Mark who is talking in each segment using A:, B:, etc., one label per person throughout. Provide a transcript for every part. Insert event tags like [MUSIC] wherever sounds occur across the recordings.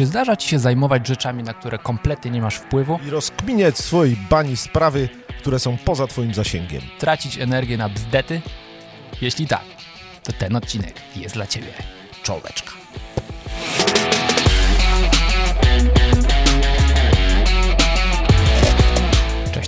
A: Czy zdarza ci się zajmować rzeczami, na które kompletnie nie masz wpływu?
B: I rozkminiać w swojej bani sprawy, które są poza twoim zasięgiem.
A: Tracić energię na bzdety? Jeśli tak, to ten odcinek jest dla ciebie. Czołeczka.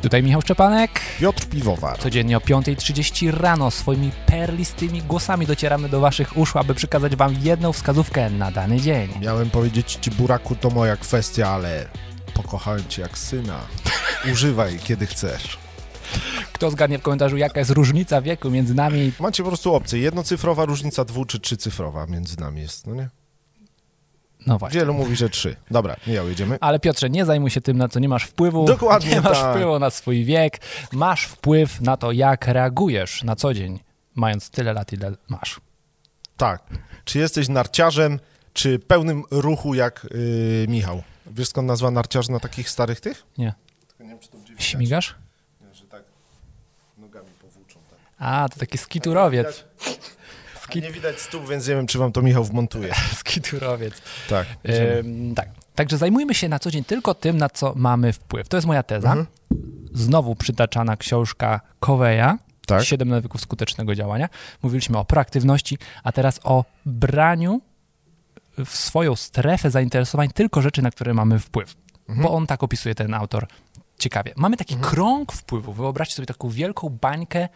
A: Tutaj Michał Szczepanek.
B: Piotr Piwowar.
A: Codziennie o 5.30 rano swoimi perlistymi głosami docieramy do waszych uszu, aby przekazać wam jedną wskazówkę na dany dzień.
B: Miałem powiedzieć ci, buraku, to moja kwestia, ale pokochałem cię jak syna. Używaj, kiedy chcesz.
A: Kto zgadnie w komentarzu, jaka jest różnica wieku między nami?
B: Macie po prostu opcję. Jednocyfrowa różnica dwu czy trzycyfrowa między nami jest, no nie?
A: No właśnie.
B: Wielu mówi, że trzy. Dobra, Michał, jedziemy.
A: Ale Piotrze, nie zajmuj się tym, na co nie masz wpływu.
B: Dokładnie [LAUGHS]
A: Nie masz
B: tak.
A: wpływu na swój wiek. Masz wpływ na to, jak reagujesz na co dzień, mając tyle lat, ile masz.
B: Tak. Czy jesteś narciarzem, czy pełnym ruchu jak yy, Michał? Wiesz skąd nazwa narciarz na takich starych tych?
A: Nie.
B: Nie wiem, czy to
A: Śmigasz?
B: że tak nogami powłóczą. Tak.
A: A, to taki skiturowiec.
B: Nie widać stóp, więc nie wiem, czy wam to Michał wmontuje. [LAUGHS]
A: Skiturowiec.
B: Tak.
A: Ym, tak. Także zajmujmy się na co dzień tylko tym, na co mamy wpływ. To jest moja teza.
B: Mhm.
A: Znowu przytaczana książka Coveya,
B: Tak.
A: Siedem nawyków skutecznego działania. Mówiliśmy o proaktywności, a teraz o braniu w swoją strefę zainteresowań tylko rzeczy, na które mamy wpływ.
B: Mhm.
A: Bo on tak opisuje ten autor ciekawie. Mamy taki krąg wpływu. Wyobraźcie sobie taką wielką bańkę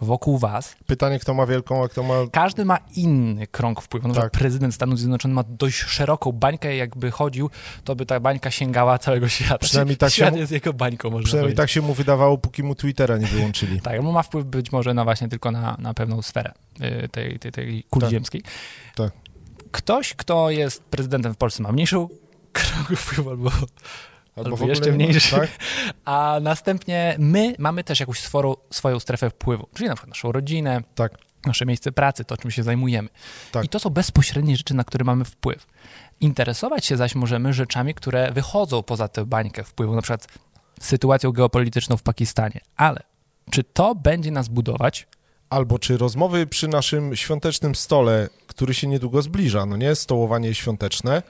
A: wokół was.
B: Pytanie, kto ma wielką, a kto ma...
A: Każdy ma inny krąg wpływu. Przykład
B: Tak.
A: prezydent Stanów Zjednoczonych ma dość szeroką bańkę. Jakby chodził, to by ta bańka sięgała całego świata.
B: Przynajmniej tak się
A: Świat
B: mu-
A: jest jego bańką, można
B: Przynajmniej
A: powiedzieć.
B: tak się mu wydawało, póki mu Twittera nie wyłączyli.
A: Tak, on ma wpływ być może na właśnie tylko na, na pewną sferę y, tej, tej, tej kuli
B: Tak.
A: ziemskiej.
B: Tak.
A: Ktoś, kto jest prezydentem w Polsce ma mniejszą [LAUGHS] krąg wpływu albo, albo,
B: w ogóle
A: jeszcze mniejszy,
B: Tak?
A: a następnie my mamy też jakąś swoją, swoją strefę wpływu, czyli na przykład naszą rodzinę,
B: Tak.
A: nasze miejsce pracy, to czym się zajmujemy.
B: Tak.
A: I to są bezpośrednie rzeczy, na które mamy wpływ. Interesować się zaś możemy rzeczami, które wychodzą poza tę bańkę wpływu, na przykład sytuacją geopolityczną w Pakistanie. Ale czy to będzie nas budować?
B: Albo czy rozmowy przy naszym świątecznym stole, który się niedługo zbliża, no nie? Stołowanie świąteczne.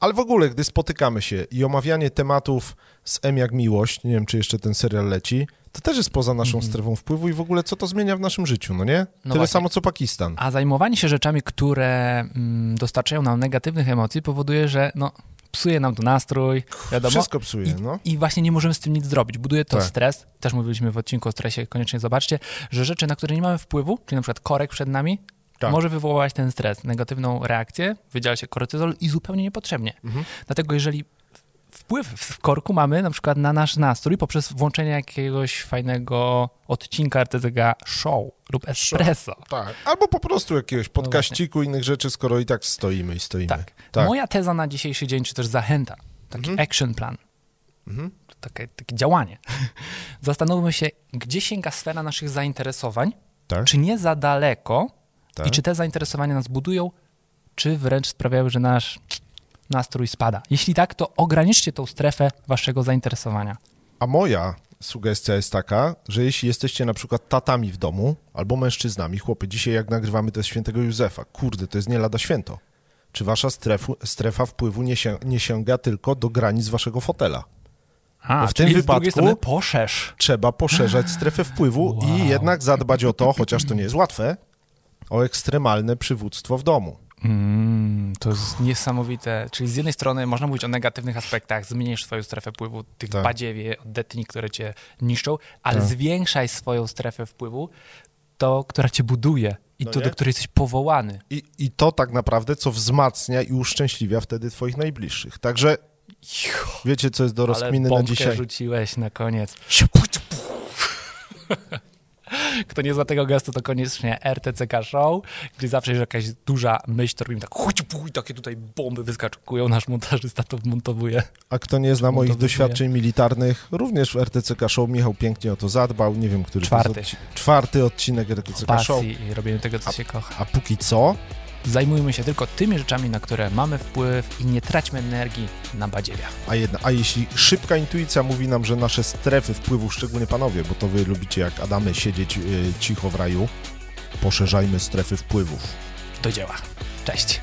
B: Ale w ogóle, gdy spotykamy się i omawianie tematów z M jak miłość, nie wiem, czy jeszcze ten serial leci, to też jest poza naszą strefą wpływu i w ogóle co to zmienia w naszym życiu, no nie? Tyle
A: Mhm. właśnie.
B: samo co Pakistan.
A: A zajmowanie się rzeczami, które mm, dostarczają nam negatywnych emocji, powoduje, że no, psuje nam to nastrój, wiadomo.
B: Wszystko psuje, no.
A: I właśnie nie możemy z tym nic zrobić. Buduje to
B: Tak.
A: stres. Też mówiliśmy w odcinku o stresie, koniecznie zobaczcie, że rzeczy, na które nie mamy wpływu, czyli na przykład korek przed nami,
B: Tak.
A: może wywołać ten stres, negatywną reakcję, wydziela się kortyzol i zupełnie niepotrzebnie.
B: Mhm.
A: Dlatego jeżeli wpływ w korku mamy na przykład na nasz nastrój poprzez włączenie jakiegoś fajnego odcinka RTZG show lub espresso.
B: Tak. Albo po prostu jakiegoś
A: No
B: podkaściku, innych rzeczy, skoro i tak stoimy i stoimy.
A: Tak.
B: tak.
A: Moja teza na dzisiejszy dzień, czy też zachęta, taki
B: Mhm.
A: action plan,
B: Mhm.
A: takie, takie działanie. [LAUGHS] Zastanówmy się, gdzie sięga sfera naszych zainteresowań,
B: Tak.
A: czy nie za daleko
B: tak.
A: i czy te zainteresowania nas budują, czy wręcz sprawiają, że nasz nastrój spada. Jeśli tak, to ograniczcie tą strefę waszego zainteresowania.
B: A moja sugestia jest taka, że jeśli jesteście na przykład tatami w domu albo mężczyznami, chłopy, dzisiaj jak nagrywamy to świętego Józefa, kurde, to jest nie lada święto. Czy wasza strefu, strefa wpływu nie, się, nie sięga tylko do granic waszego fotela?
A: A,
B: Bo w tym wypadku-
A: poszerz.
B: Trzeba poszerzać strefę wpływu
A: Wow.
B: i jednak zadbać o to, chociaż to nie jest łatwe, o ekstremalne przywództwo w domu.
A: Mm, to jest niesamowite. Czyli z jednej strony można mówić o negatywnych aspektach, zmniejsz swoją strefę wpływu, tych
B: Tak.
A: badziewie, oddetni, które cię niszczą, ale
B: Tak.
A: zwiększaj swoją strefę wpływu, to, która cię buduje i
B: No
A: to,
B: nie?
A: do której jesteś powołany.
B: I, I to tak naprawdę, co wzmacnia i uszczęśliwia wtedy twoich najbliższych. Także wiecie, co jest do rozkminy na dzisiaj.
A: rzuciłeś na koniec. [LAUGHS] Kto nie zna tego gestu, to koniecznie RTCK Show, gdzie zawsze jest jakaś duża myśl, to robimy tak puj, takie tutaj bomby wyskakują, nasz montażysta to wmontowuje.
B: A kto nie zna moich doświadczeń militarnych, również w RTCK Show Michał pięknie o to zadbał. Nie wiem, który
A: Czwarty.
B: to jest odci- czwarty odcinek RTCK Show.
A: I robieniu tego, co się kocha.
B: A póki co,
A: Zajmujmy się tylko tymi rzeczami, na które mamy wpływ i nie traćmy energii na badziewia.
B: a, jedna, a jeśli szybka intuicja mówi nam, że nasze strefy wpływu, szczególnie panowie, bo to wy lubicie jak Adamy siedzieć y, cicho w raju, poszerzajmy strefy wpływów.
A: Do dzieła. Cześć.